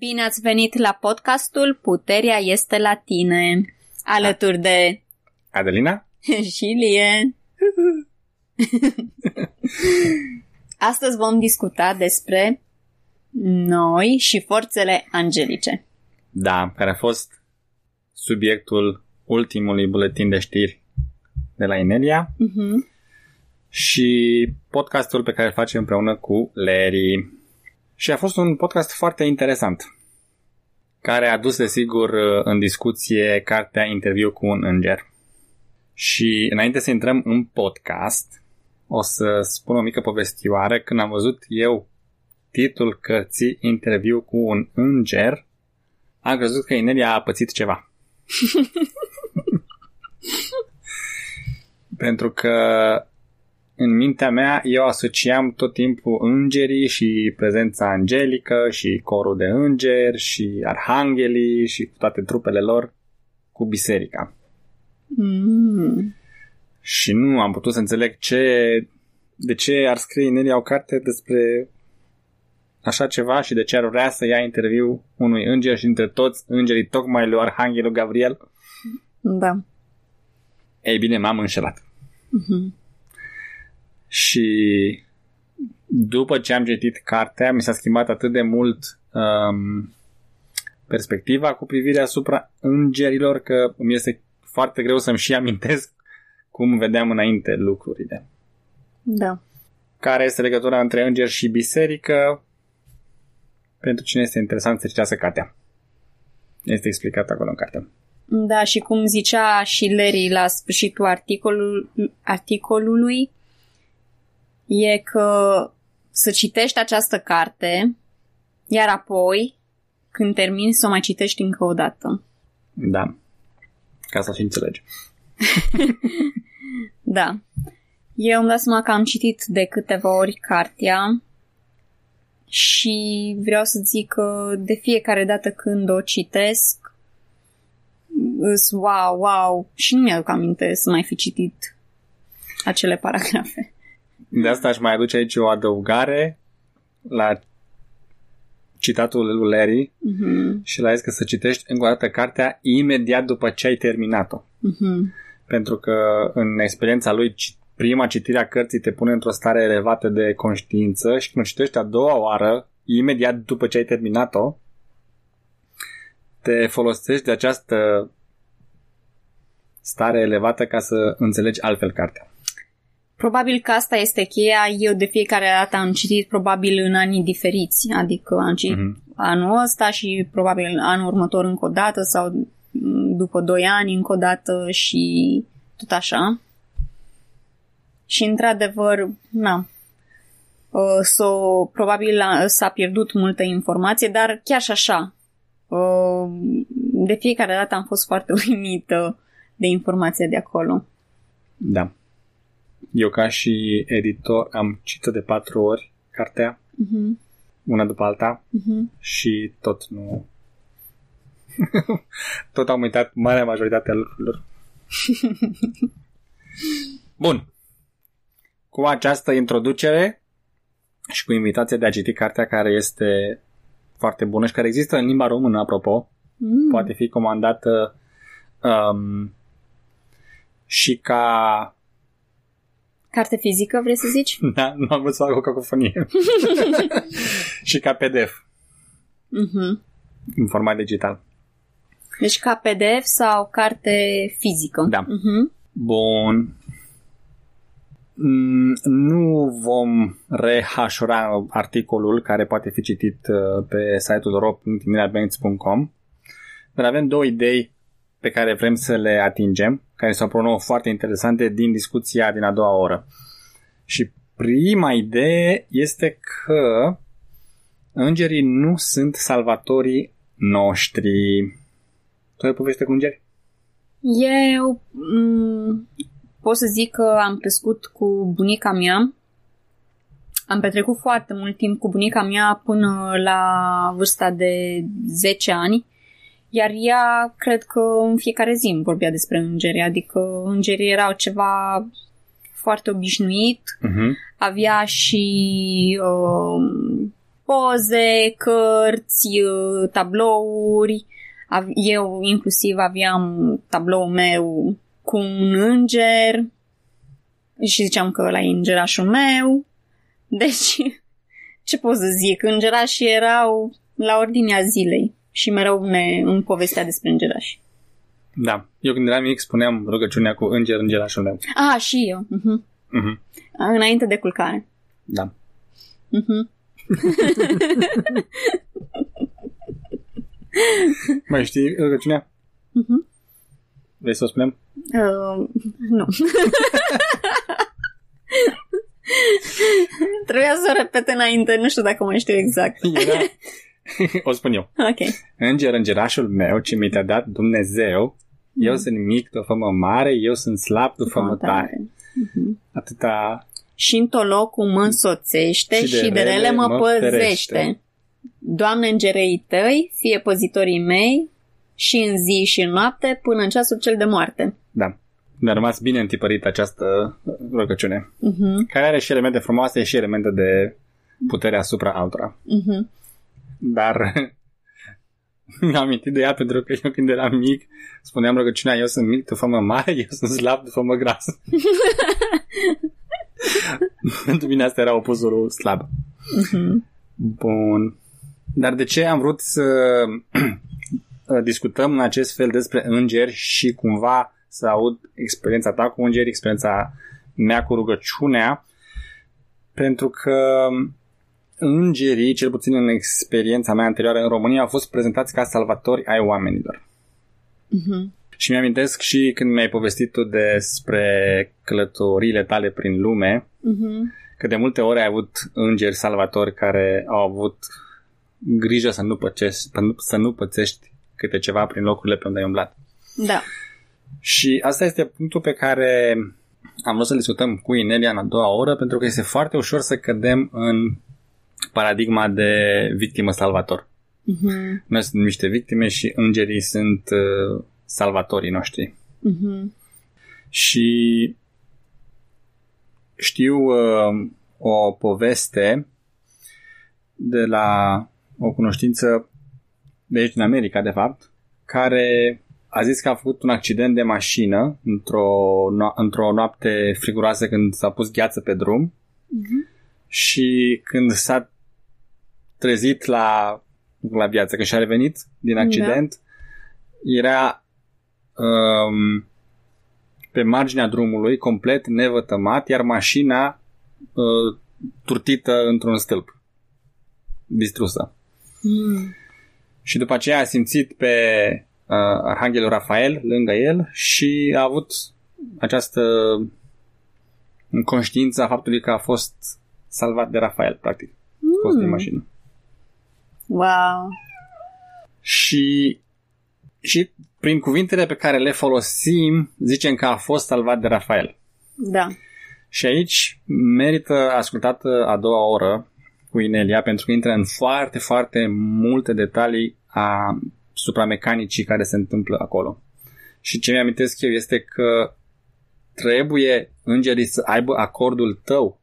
Bine ați venit la podcastul Puterea este la tine, alături de Adelina? și Lie. Astăzi vom discuta despre noi și forțele angelice. Da, care a fost subiectul ultimului buletin de știri de la Inelia Uh-huh. și podcastul pe care îl facem împreună cu Larry. Și a fost un podcast foarte interesant, care a dus, desigur, în discuție cartea Interviu cu un înger. Și înainte să intrăm în podcast, o să spun o mică povestioară. Când am văzut eu titlul cărții Interviu cu un înger, am crezut că Inelia a pățit ceva. Pentru că în mintea mea eu asociam tot timpul îngerii și prezența angelică și corul de îngeri și arhanghelii și toate trupele lor cu biserica. Mm. Și nu am putut să înțeleg ce, de ce ar scrie Inelia o carte despre așa ceva și de ce ar vrea să ia interviu unui înger și dintre toți îngerii tocmai lui Arhanghelul Gabriel. Da. Ei bine, m-am înșelat. Uh-huh. Și după ce am citit cartea, mi s-a schimbat atât de mult um, perspectiva cu privire asupra îngerilor că mi este foarte greu să-mi și amintesc cum vedeam înainte lucrurile. Da. Care este legătura între îngeri și biserică? Pentru cine este interesant să citească cartea. Este explicat acolo în carte. Da, și cum zicea și Larry la sfârșitul articolul, articolului, e că să citești această carte, iar apoi, când termini, să o mai citești încă o dată. Da. Ca să și înțelegi. Da. Eu îmi dau seama că am citit de câteva ori cartea și vreau să zic că de fiecare dată când o citesc, îs wow, wow, și nu mi-aduc aminte să mai fi citit acele paragrafe. De asta aș mai aduce aici o adăugare la citatul lui Larry Mhm, și la zis că să citești încă o dată cartea imediat după ce ai terminat-o. mhm, Pentru că în experiența lui ci- prima citire a cărții te pune într-o stare elevată de conștiință și când o citești a doua oară, imediat după ce ai terminat-o, te folosești de această stare elevată ca să înțelegi altfel cartea. Probabil că asta este cheia. Eu de fiecare dată am citit probabil în anii diferiți. Adică am citit Mhm. anul ăsta și probabil anul următor încă o dată sau m, după 2 ani încă o dată și tot așa. Și într-adevăr, na, uh, so, probabil a- s-a pierdut multă informație, dar chiar și așa, uh, de fiecare dată am fost foarte uimită de informația de acolo. Da. Eu ca și editor am citit de patru ori cartea, Uh-huh. una după alta, Uh-huh. și tot nu... tot am uitat marea majoritate a lucrurilor. Bun. Cu această introducere și cu invitația de a citi cartea care este foarte bună și care există în limba română, apropo, Mm. poate fi comandată um, și ca... Carte fizică, vrei să zici? Da, nu am vrut să fac o cacofonie. și ca PDF, Uh-huh. în format digital. Deci ca PDF sau carte fizică. Da. Uh-huh. Bun. Mm, Nu vom rehașura articolul care poate fi citit uh, pe site-ul ro.ineliabanks.com dar avem două idei pe care vrem să le atingem, care s-au părut nouă foarte interesante din discuția din a doua oră. Și prima idee este că îngerii nu sunt salvatorii noștri. Tu ai poveste cu îngeri? Eu m- pot să zic că am crescut cu bunica mea. Am petrecut foarte mult timp cu bunica mea până la vârsta de 10 ani. Iar ea, cred că în fiecare zi îmi vorbea despre îngeri, adică îngerii erau ceva foarte obișnuit. Uh-huh. Avea și uh, poze, cărți, uh, tablouri. Eu inclusiv aveam tabloul meu cu un înger și ziceam că ăla e îngerașul meu. Deci, ce pot să zic? Îngerașii erau la ordinea zilei și mereu ne îmi povestea despre îngerași. Da. Eu când eram mic spuneam rugăciunea cu înger, îngerașul meu. Ah, și eu. Uh-huh. Uh-huh. Înainte de culcare. Da. Uh-huh. Mai știi rugăciunea? Uh-huh. Vrei să o spunem? Uh, nu. Trebuia să o repet înainte, nu știu dacă mai știu exact. Era... o spun eu. Ok. Înger, îngerașul meu, ce mi te-a dat Dumnezeu, eu sunt mic, tu fă-mă mare, eu sunt slab, tu fă-mă tare. Mhm. Atâta... Și în tot locul mă însoțește și, și de rele mă, mă păzește. Ferește. Doamne, îngerei tăi, fie păzitorii mei și în zi și în noapte până în ceasul cel de moarte. Da. Mi-a rămas bine întipărită această rugăciune, Uh-huh. care are și elemente frumoase și elemente de putere asupra altora. Uh-huh. Dar mi-am amintit de ea pentru că eu când eram mic spuneam rugăciunea eu sunt mic, tu fă mare, eu sunt slab, tu fă gras. pentru mine asta era opusul slab. Uh-huh. Bun. Dar de ce am vrut să discutăm în acest fel despre îngeri și cumva să aud experiența ta cu îngeri, experiența mea cu rugăciunea, pentru că îngerii, cel puțin în experiența mea anterioară în România, au fost prezentați ca salvatori ai oamenilor. Uh-huh. Și mi-amintesc și când mi-ai povestit tu despre călătorile tale prin lume, Uh-huh. că de multe ori ai avut îngeri salvatori care au avut grijă să nu, păcești, să nu pățești câte ceva prin locurile pe unde ai umblat. Da. Și asta este punctul pe care am vrut să discutăm cu Inelia în a doua oră, pentru că este foarte ușor să cădem în paradigma de victimă-salvator. Uh-huh. Noi suntem niște victime și îngerii sunt uh, salvatorii noștri. Uh-huh. Și știu uh, o poveste de la o cunoștință de aici din America, de fapt, care a zis că a făcut un accident de mașină într-o, no- într-o noapte friguroasă când s-a pus gheață pe drum Uh-huh. și când s-a trezit la, la viață, când și-a revenit din accident, da. era um, pe marginea drumului, complet nevătămat, iar mașina uh, turtită într-un stâlp, distrusă. Mm. Și după aceea a simțit pe uh, Arhanghelul Rafael lângă el și a avut această conștiință a faptului că a fost salvat de Rafael, practic, scos din Mm. mașină. Wow. Și, și prin cuvintele pe care le folosim, zicem că a fost salvat de Rafael. Da. Și aici merită ascultată a doua oră cu Inelia, pentru că intră în foarte, foarte multe detalii a supramecanicii care se întâmplă acolo. Și ce mi-amintesc eu este că trebuie îngerii să aibă acordul tău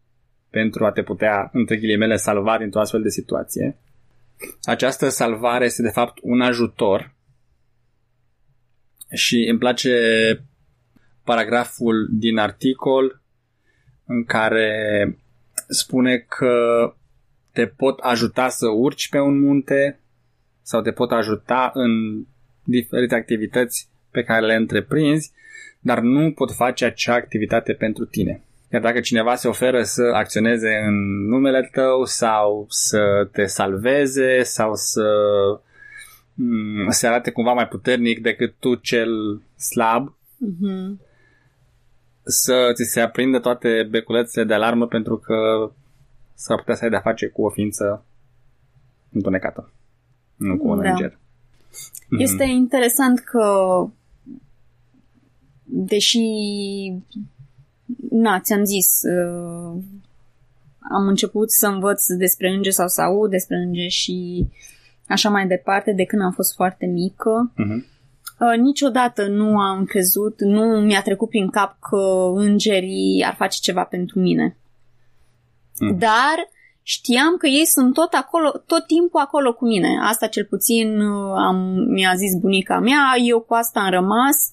pentru a te putea, între ghilimele, salva dintr-o astfel de situație. Această salvare este, de fapt, un ajutor și îmi place paragraful din articol în care spune că te pot ajuta să urci pe un munte sau te pot ajuta în diferite activități pe care le întreprinzi, dar nu pot face acea activitate pentru tine. Iar dacă cineva se oferă să acționeze în numele tău sau să te salveze sau să mm, se arate cumva mai puternic decât tu cel slab, Mhm. să ți se aprindă toate beculețele de alarmă pentru că s-ar putea să ai de-a face cu o ființă întunecată, nu cu un Da. înger. Mhm. Este interesant că deși na, ți-am zis uh, am început să învăț despre îngeri sau să aud despre îngeri și așa mai departe de când am fost foarte mică. Mhm. Uh, niciodată nu am crezut, nu mi-a trecut prin cap că îngerii ar face ceva pentru mine. Mhm. Dar știam că ei sunt tot acolo, tot timpul acolo cu mine. Asta cel puțin uh, am, mi-a zis bunica mea, eu cu asta am rămas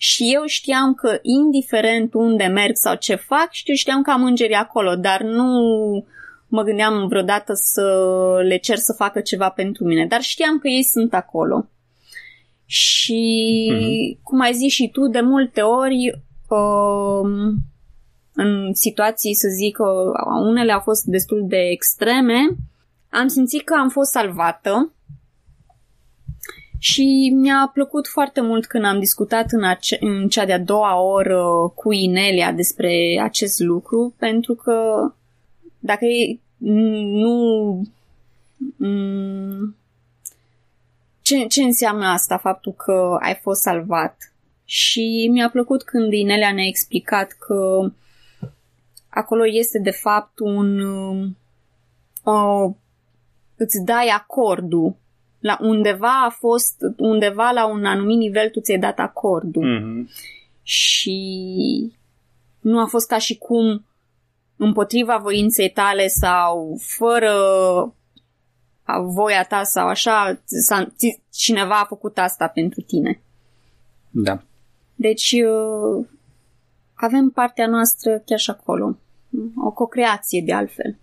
și eu știam că indiferent unde merg sau ce fac, știu, știam că am îngeri acolo, dar nu mă gândeam vreodată să le cer să facă ceva pentru mine, dar știam că ei sunt acolo. Și, mm-hmm. cum ai zis și tu, de multe ori, um, în situații, să zic, uh, unele au fost destul de extreme, am simțit că am fost salvată și mi-a plăcut foarte mult când am discutat în, ace- în cea de-a doua oră cu Inelia despre acest lucru, pentru că dacă e, nu... Ce, ce înseamnă asta, faptul că ai fost salvat? Și mi-a plăcut când Inelia ne-a explicat că acolo este de fapt un... Uh, îți dai acordul la undeva a fost, undeva la un anumit nivel tu ți-ai dat acordul. Mm-hmm. Și nu a fost ca și cum împotriva voinței tale sau fără voia ta sau așa, cineva a făcut asta pentru tine. Da. Deci uh, avem partea noastră chiar și acolo. O cocreație de altfel.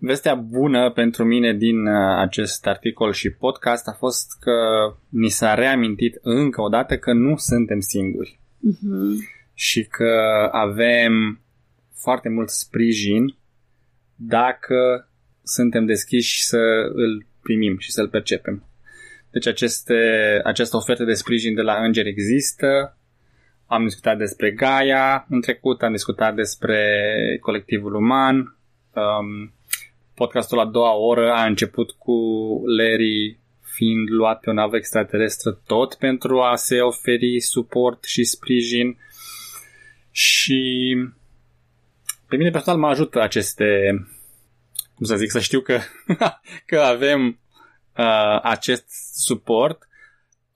Vestea bună pentru mine din uh, acest articol și podcast a fost că ni s-a reamintit încă o dată că nu suntem singuri. Uh-huh. Și că avem foarte mult sprijin dacă suntem deschiși să îl primim și să-l percepem. Deci aceste, această ofertă de sprijin de la îngeri există. Am discutat despre Gaia în trecut, am discutat despre colectivul uman. Um, podcastul la doua oră a început cu Larry fiind luat pe o navă extraterestră tot pentru a se oferi suport și sprijin. Și pe mine personal mă ajută aceste, cum să zic, să știu că, că avem uh, acest suport,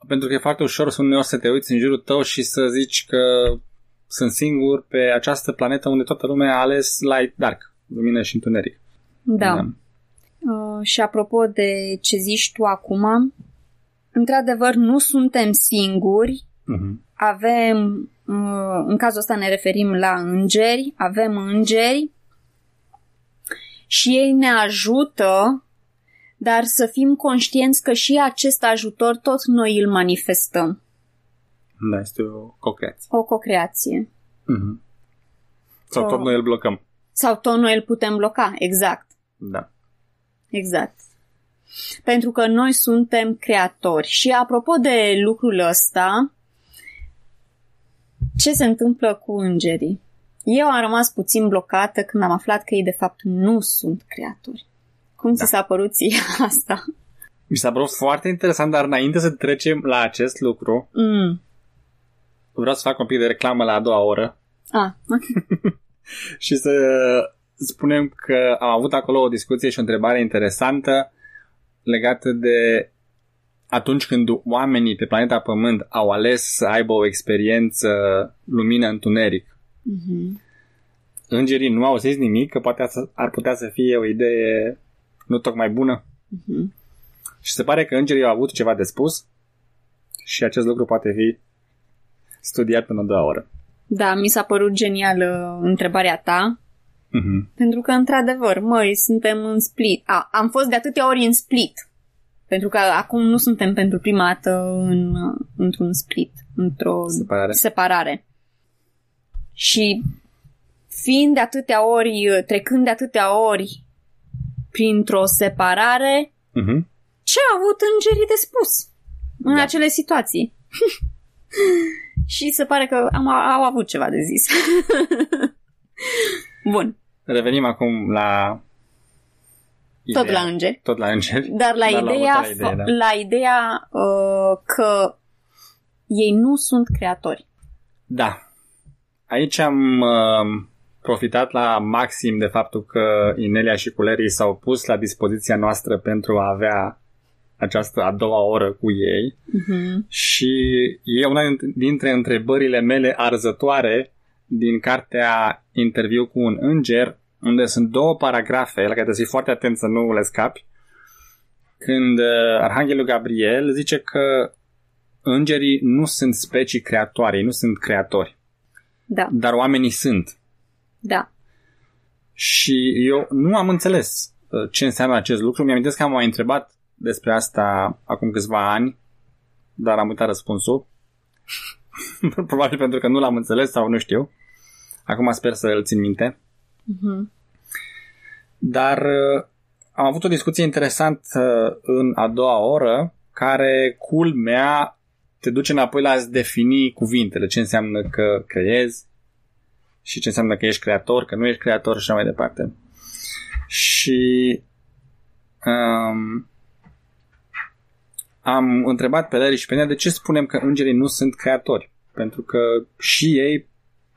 pentru că e foarte ușor să uneori să te uiți în jurul tău și să zici că sunt singur pe această planetă unde toată lumea a ales light dark, lumină și întuneric. Da. da. Uh, și apropo de ce zici tu acum, într-adevăr nu suntem singuri, uh-huh. avem Uh, în cazul ăsta ne referim la îngeri, avem îngeri și ei ne ajută, dar să fim conștienți că și acest ajutor tot noi îl manifestăm. Da, este o cocreație. O cocreație. Mm-hmm. Sau tot noi îl blocăm. Sau tot noi îl putem bloca, exact. Da. Exact. Pentru că noi suntem creatori. Și apropo de lucrul ăsta, ce se întâmplă cu îngerii? Eu am rămas puțin blocată când am aflat că ei de fapt nu sunt creatori. Cum da. ți s-a părut ție asta? Mi s-a părut foarte interesant, dar înainte să trecem la acest lucru, mm. vreau să fac un pic de reclamă la a doua oră. Ah, okay. și să spunem că am avut acolo o discuție și o întrebare interesantă legată de atunci când oamenii pe planeta Pământ au ales să aibă o experiență lumină-întuneric, mm-hmm. îngerii nu au zis nimic, că poate ar putea să fie o idee nu tocmai bună. Mm-hmm. Și se pare că îngerii au avut ceva de spus și acest lucru poate fi studiat până a doua oră. Da, mi s-a părut genială întrebarea ta, mm-hmm. pentru că, într-adevăr, măi, suntem în split. A, am fost de atâtea ori în split pentru că acum nu suntem pentru prima dată în, într-un split, într-o separare. separare. Și fiind de atâtea ori, trecând de atâtea ori printr-o separare, uh-huh. ce au avut îngerii de spus în da. acele situații? și se pare că am, au avut ceva de zis. Bun. Revenim acum la Ideea. Tot la îngeri. Tot la îngeri. Dar la Dar ideea, la, idee, da. la ideea uh, că ei nu sunt creatori. Da. Aici am uh, profitat la maxim de faptul că Inelia și Culerii s-au pus la dispoziția noastră pentru a avea această a doua oră cu ei uh-huh. și e una dintre întrebările mele arzătoare din cartea Interviu cu un înger unde sunt două paragrafe la care trebuie să fii foarte atent să nu le scapi, când uh, Arhanghelul Gabriel zice că îngerii nu sunt specii creatoare, ei nu sunt creatori, Da, dar oamenii sunt. da. Și eu nu am înțeles uh, ce înseamnă acest lucru. Mi-am că am mai întrebat despre asta acum câțiva ani, dar am uitat răspunsul. Probabil pentru că nu l-am înțeles sau nu știu. Acum sper să îl țin minte. Mhm. Dar uh, am avut o discuție interesantă în a doua oră, care, culmea, te duce înapoi la a-ți defini cuvintele, ce înseamnă că creezi și ce înseamnă că ești creator, că nu ești creator și așa mai departe. Și um, am întrebat pe Larry și pe mine de ce spunem că îngerii nu sunt creatori. Pentru că și ei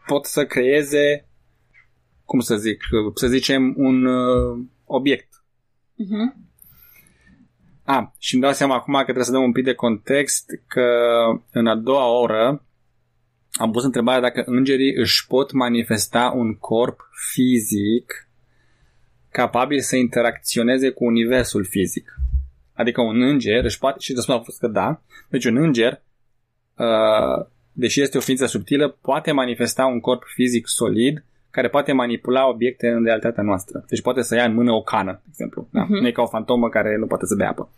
pot să creeze, cum să zic, să zicem, un uh, obiect. Mhm. A, și îmi dau seama acum că trebuie să dăm un pic de context că în a doua oră am pus întrebarea dacă îngerii își pot manifesta un corp fizic capabil să interacționeze cu universul fizic. Adică un înger își poate, și răspunsul a fost că da, deci un înger, uh, deși este o ființă subtilă, poate manifesta un corp fizic solid care poate manipula obiecte în realitatea noastră. Deci poate să ia în mână o cană, de exemplu. Da? Mhm. Nu e ca o fantomă care nu poate să bea apă.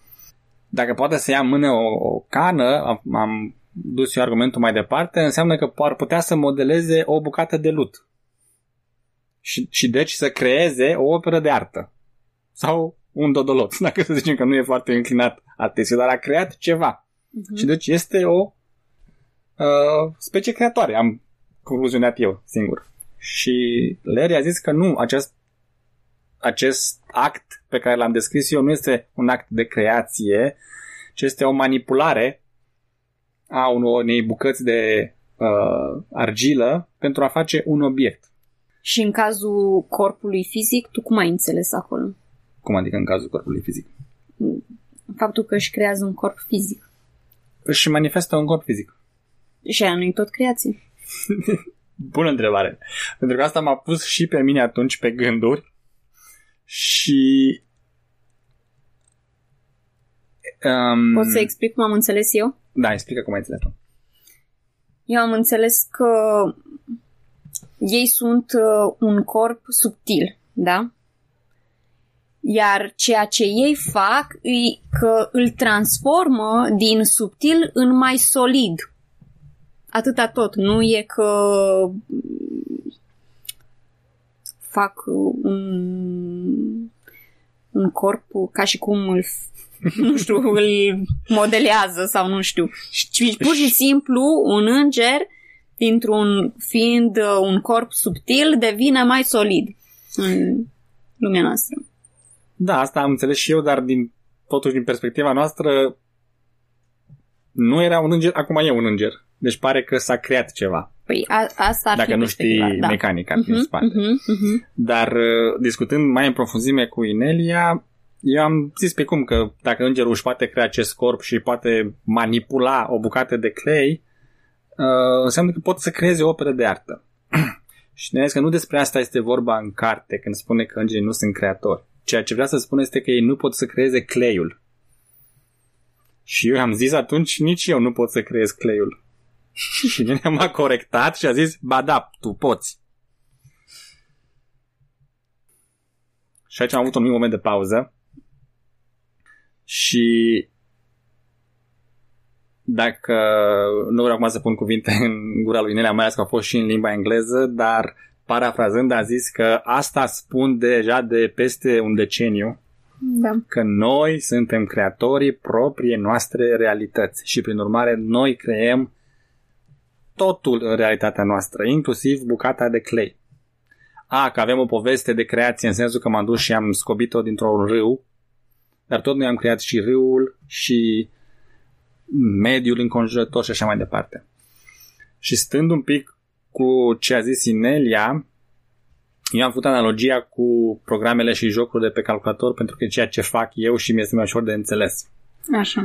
Dacă poate să ia în mână o, o cană, am, am dus eu argumentul mai departe, înseamnă că ar putea să modeleze o bucată de lut. Și, și deci să creeze o operă de artă. Sau un dodolot, dacă să zicem că nu e foarte înclinat artistul, dar a creat ceva. Mhm. Și deci este o uh, specie creatoare, am concluzionat eu singur. Și Larry a zis că nu, acest, acest act pe care l-am descris eu nu este un act de creație, ci este o manipulare a unei bucăți de uh, argilă pentru a face un obiect. Și în cazul corpului fizic, tu cum ai înțeles acolo? Cum adică în cazul corpului fizic? Faptul că își creează un corp fizic. Își manifestă un corp fizic. Și aia nu-i tot creație. Bună întrebare. Pentru că asta m-a pus și pe mine atunci pe gânduri și... Um, Pot să explic cum am înțeles eu? Da, explică cum ai înțeles tu. Eu am înțeles că ei sunt uh, un corp subtil, da? Iar ceea ce ei fac e că îl transformă din subtil în mai solid. Atâta tot. Nu e că fac un, un corp ca și cum îl nu știu, îl modelează sau nu știu. Și pur și simplu un înger, dintr-un fiind uh, un corp subtil, devine mai solid în lumea noastră. Da, asta am înțeles și eu, dar din, totuși din perspectiva noastră nu era un înger, acum e un înger. Deci pare că s-a creat ceva. Păi a, asta ar Dacă fi nu știi perspectiva, da. mecanica din Mhm, spate. mhm, mhm. Dar uh, discutând mai în profunzime cu Inelia, eu am zis pe cum că dacă îngerul își poate crea acest corp și poate manipula o bucată de clay, uh, înseamnă că pot să creeze o operă de artă. și ne că nu despre asta este vorba în carte când spune că îngerii nu sunt creatori. Ceea ce vrea să spune este că ei nu pot să creeze cleiul. Și eu am zis atunci, nici eu nu pot să creez cleiul. și mine m-a corectat și a zis, ba da, tu poți. Și aici am avut un mic moment de pauză. Și dacă nu vreau acum să pun cuvinte în gura lui Nelia, mai ales că au fost și în limba engleză, dar parafrazând a zis că asta spun deja de peste un deceniu, Da. că noi suntem creatorii proprie noastre realități și prin urmare noi creăm totul în realitatea noastră, inclusiv bucata de clay. A, că avem o poveste de creație în sensul că m-am dus și am scobit-o dintr-un râu, dar tot noi am creat și râul și mediul înconjurător și așa mai departe. Și stând un pic cu ce a zis Inelia, eu am făcut analogia cu programele și jocurile de pe calculator pentru că e ceea ce fac eu și mi este mai ușor de înțeles. Așa.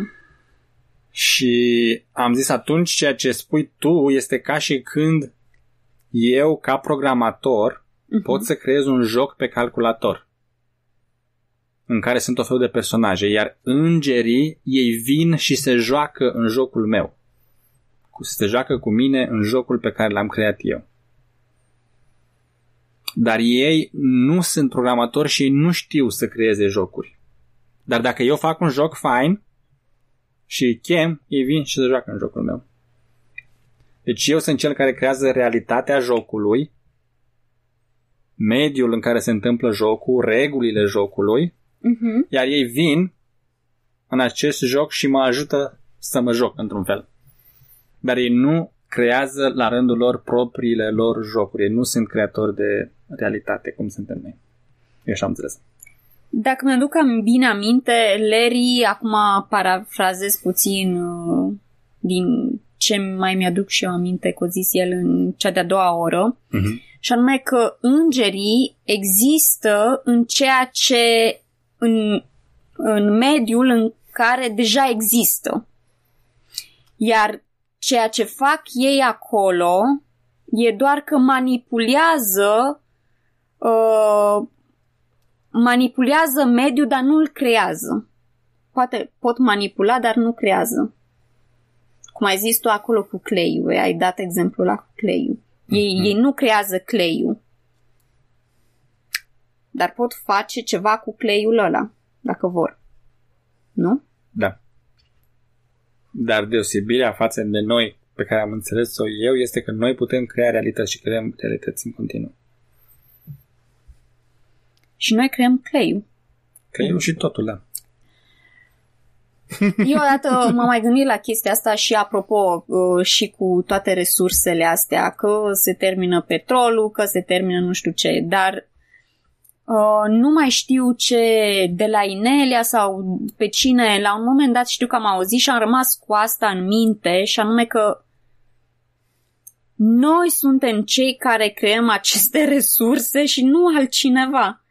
Și am zis atunci ceea ce spui tu este ca și când eu, ca programator, Uh-huh. Pot să creez un joc pe calculator în care sunt o fel de personaje, iar îngerii, ei vin și se joacă în jocul meu. Se joacă cu mine în jocul pe care l-am creat eu. Dar ei nu sunt programatori și nu știu să creeze jocuri. Dar dacă eu fac un joc fain și îi chem, ei vin și se joacă în jocul meu. Deci eu sunt cel care creează realitatea jocului, mediul în care se întâmplă jocul, regulile jocului, uh-huh. iar ei vin în acest joc și mă ajută să mă joc într-un fel. Dar ei nu creează la rândul lor propriile lor jocuri. Ei nu sunt creatori de realitate cum suntem noi. Eu așa am înțeles. Dacă mi-aduc bine aminte, Larry, acum parafrazez puțin uh, din ce mai mi-aduc și eu aminte că o zis el în cea de-a doua oră, uh-huh. și anume că îngerii există în ceea ce în, în mediul în care deja există. Iar ceea ce fac ei acolo e doar că manipulează uh, manipulează mediul, dar nu îl creează. Poate pot manipula, dar nu creează. Cum ai zis tu acolo cu cleiul, ai dat exemplul la cleiul. Ei, mm-hmm. ei nu creează cleiul. Dar pot face ceva cu cleiul ăla, dacă vor. Nu? Da. Dar deosebirea față de noi, pe care am înțeles-o eu, este că noi putem crea realități și creăm realități în continuu. Și noi creăm cleiul. Cleiul și totul, da. Eu odată m-am mai gândit la chestia asta și apropo uh, și cu toate resursele astea, că se termină petrolul, că se termină nu știu ce, dar uh, nu mai știu ce de la Inelia sau pe cine, la un moment dat știu că am auzit și am rămas cu asta în minte și anume că noi suntem cei care creăm aceste resurse și nu altcineva.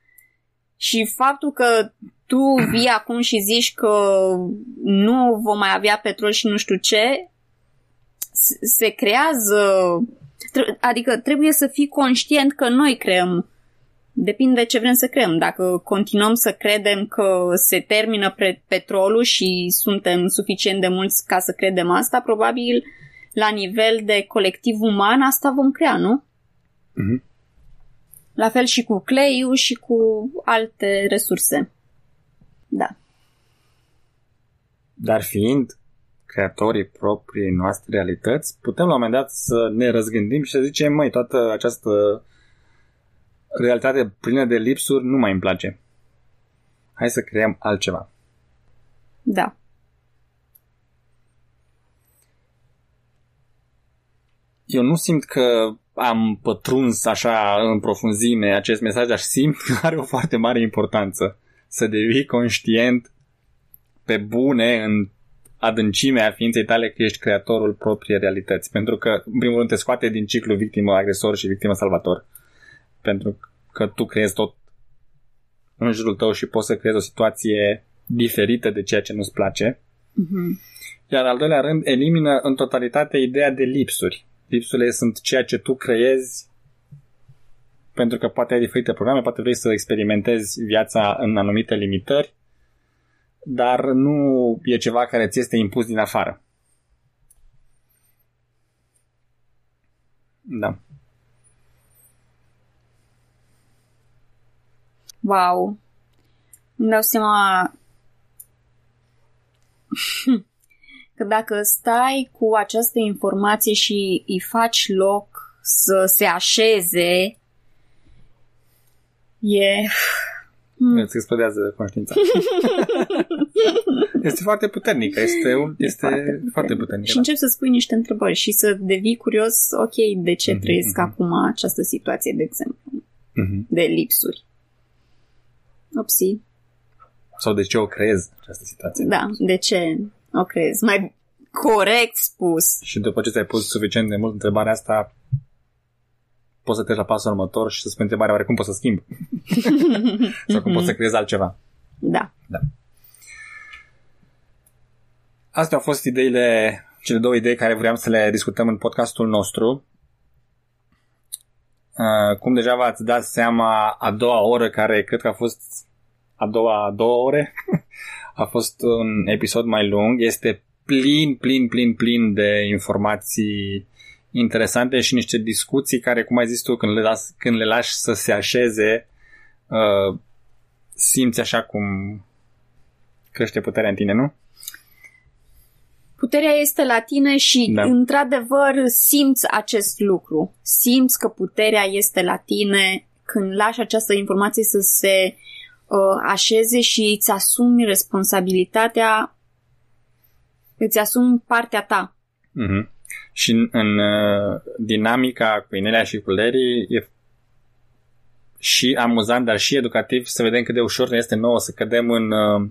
Și faptul că tu vii acum și zici că nu vom mai avea petrol și nu știu ce, se creează, adică trebuie să fii conștient că noi creăm. Depinde ce vrem să creăm. Dacă continuăm să credem că se termină petrolul și suntem suficient de mulți ca să credem asta, probabil la nivel de colectiv uman asta vom crea, nu? Mm-hmm. La fel și cu cleiul și cu alte resurse. Da. Dar fiind creatorii proprii noastre realități, putem la un moment dat să ne răzgândim și să zicem, măi, toată această realitate plină de lipsuri nu mai îmi place. Hai să creăm altceva. Da. Eu nu simt că am pătruns așa în profunzime acest mesaj, dar simt că are o foarte mare importanță să devii conștient pe bune în adâncimea ființei tale că ești creatorul propriei realități. Pentru că, în primul rând, te scoate din ciclu victimă-agresor și victimă-salvator. Pentru că tu creezi tot în jurul tău și poți să creezi o situație diferită de ceea ce nu-ți place. Mm-hmm. Iar al doilea rând, elimină în totalitate ideea de lipsuri. Lipsurile sunt ceea ce tu creezi pentru că poate ai diferite programe, poate vrei să experimentezi viața în anumite limitări, dar nu e ceva care ți este impus din afară. Da. Wow. Îmi dau seama că dacă stai cu această informație și îi faci loc să se așeze, e... Hmm. Îți explodează conștiința. este foarte puternică, este, un, este, foarte, puternic. foarte puternică. Și da. începi să spui niște întrebări și să devii curios, ok, de ce mm-hmm, trăiesc mm-hmm. acum această situație, de exemplu, mm-hmm. de lipsuri. Opsi. Sau de ce o creez această situație? Da, de ce o creez? Mai corect spus. Și după ce ți-ai pus suficient de mult întrebarea asta, poți să treci la pasul următor și să spui întrebarea oare cum poți să schimb? Sau cum poți să creezi altceva? Da. da. Astea au fost ideile, cele două idei care vreau să le discutăm în podcastul nostru. uh, cum deja v-ați dat seama, a doua oră, care cred că a fost a doua a două ore, a fost un episod mai lung, este plin, plin, plin, plin de informații interesante și niște discuții care, cum ai zis tu, când le, las, când le lași să se așeze, uh, simți așa cum crește puterea în tine, nu? Puterea este la tine și, da. într-adevăr, simți acest lucru. Simți că puterea este la tine când lași această informație să se uh, așeze și îți asumi responsabilitatea, îți asumi partea ta. Mm-hmm. Și în, în uh, dinamica cu Inelia și cu Larry e și amuzant, dar și educativ să vedem cât de ușor ne este nouă să cădem în uh,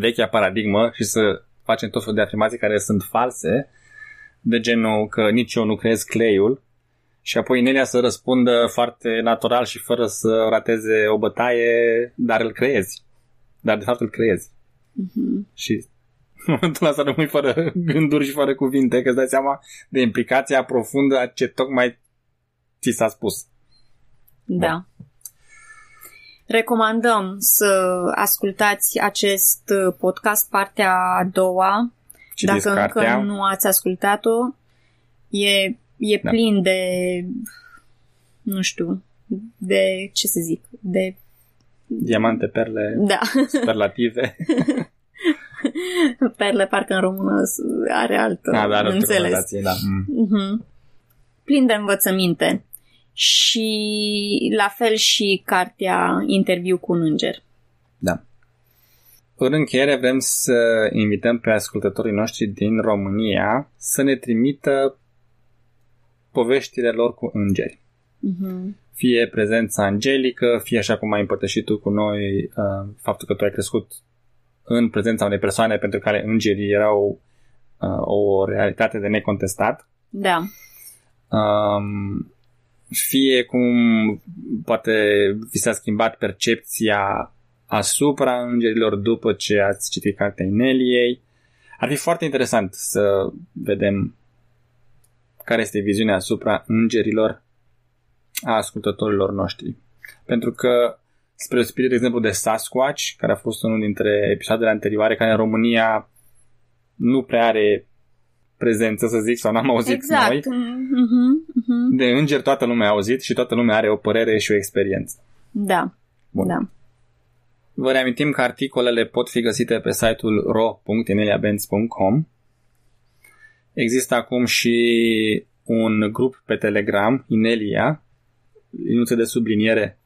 vechea paradigmă și să facem tot felul de afirmații care sunt false, de genul că nici eu nu creez cleiul, și apoi Nelia să răspundă foarte natural și fără să rateze o bătaie, dar îl creezi. Dar de fapt îl creezi. Mm-hmm. Și în momentul ăsta rămâi fără gânduri și fără cuvinte, că îți dai seama de implicația profundă a ce tocmai ți s-a spus. Da. Bun. Recomandăm să ascultați acest podcast, partea a doua. Citiți Dacă cartea. încă nu ați ascultat-o, e, e Da. plin de, nu știu, de, ce să zic, de, Diamante, perle, da, superlative. perle parcă în română are altă Da, dar are o înțeles. conotație, da. Mm. Mhm. Plin de învățăminte. Și la fel și cartea Interviu cu un înger. Da. În încheiere vrem să invităm pe ascultătorii noștri din România să ne trimită poveștile lor cu îngeri. Mhm. Fie prezența angelică, fie așa cum ai împărtășit tu cu noi uh, faptul că tu ai crescut în prezența unei persoane pentru care îngerii erau uh, o realitate de necontestat. Da. Um, fie cum poate vi s-a schimbat percepția asupra îngerilor după ce ați citit cartea Ineliei. Ar fi foarte interesant să vedem care este viziunea asupra îngerilor a ascultătorilor noștri. Pentru că, spre deosebire, de exemplu, de Sasquatch, care a fost unul dintre episoadele anterioare, care în România nu prea are prezență, să zic, sau n-am auzit Exact. noi, Mhm, mhm. de îngeri toată lumea a auzit și toată lumea are o părere și o experiență. Da. Bun. Da. Vă reamintim că articolele pot fi găsite pe site-ul ro.eneliabenz.com Există acum și un grup pe Telegram, Inelia, linuțe de subliniere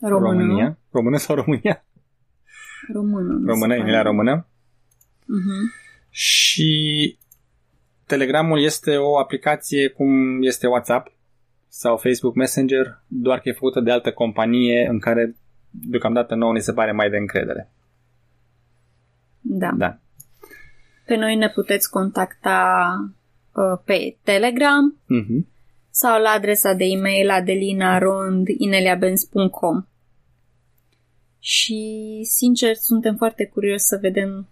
Română. România. Română sau România? Română. mi se Română, pare. Inelia Română. Mhm. Și Telegramul este o aplicație cum este WhatsApp sau Facebook Messenger, doar că e făcută de altă companie în care deocamdată nouă ni se pare mai de încredere. Da. Da. Pe noi ne puteți contacta uh, pe Telegram Mhm. sau la adresa de e-mail adelinarond.ineliabenz.com Și, sincer, suntem foarte curioși să vedem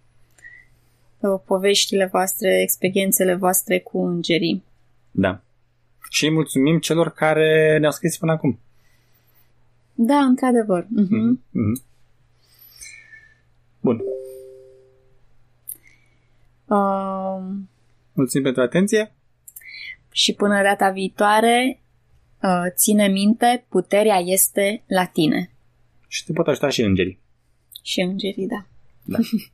uh, poveștile voastre, experiențele voastre cu îngerii. Da. Și mulțumim celor care ne-au scris până acum. Da, într-adevăr. Mhm. Mhm. Mhm. Bun. Uh, Mulțumim pentru atenție. și până data viitoare, uh, ține minte, puterea este la tine. Și te pot ajuta și îngerii. Și îngerii, da. Da.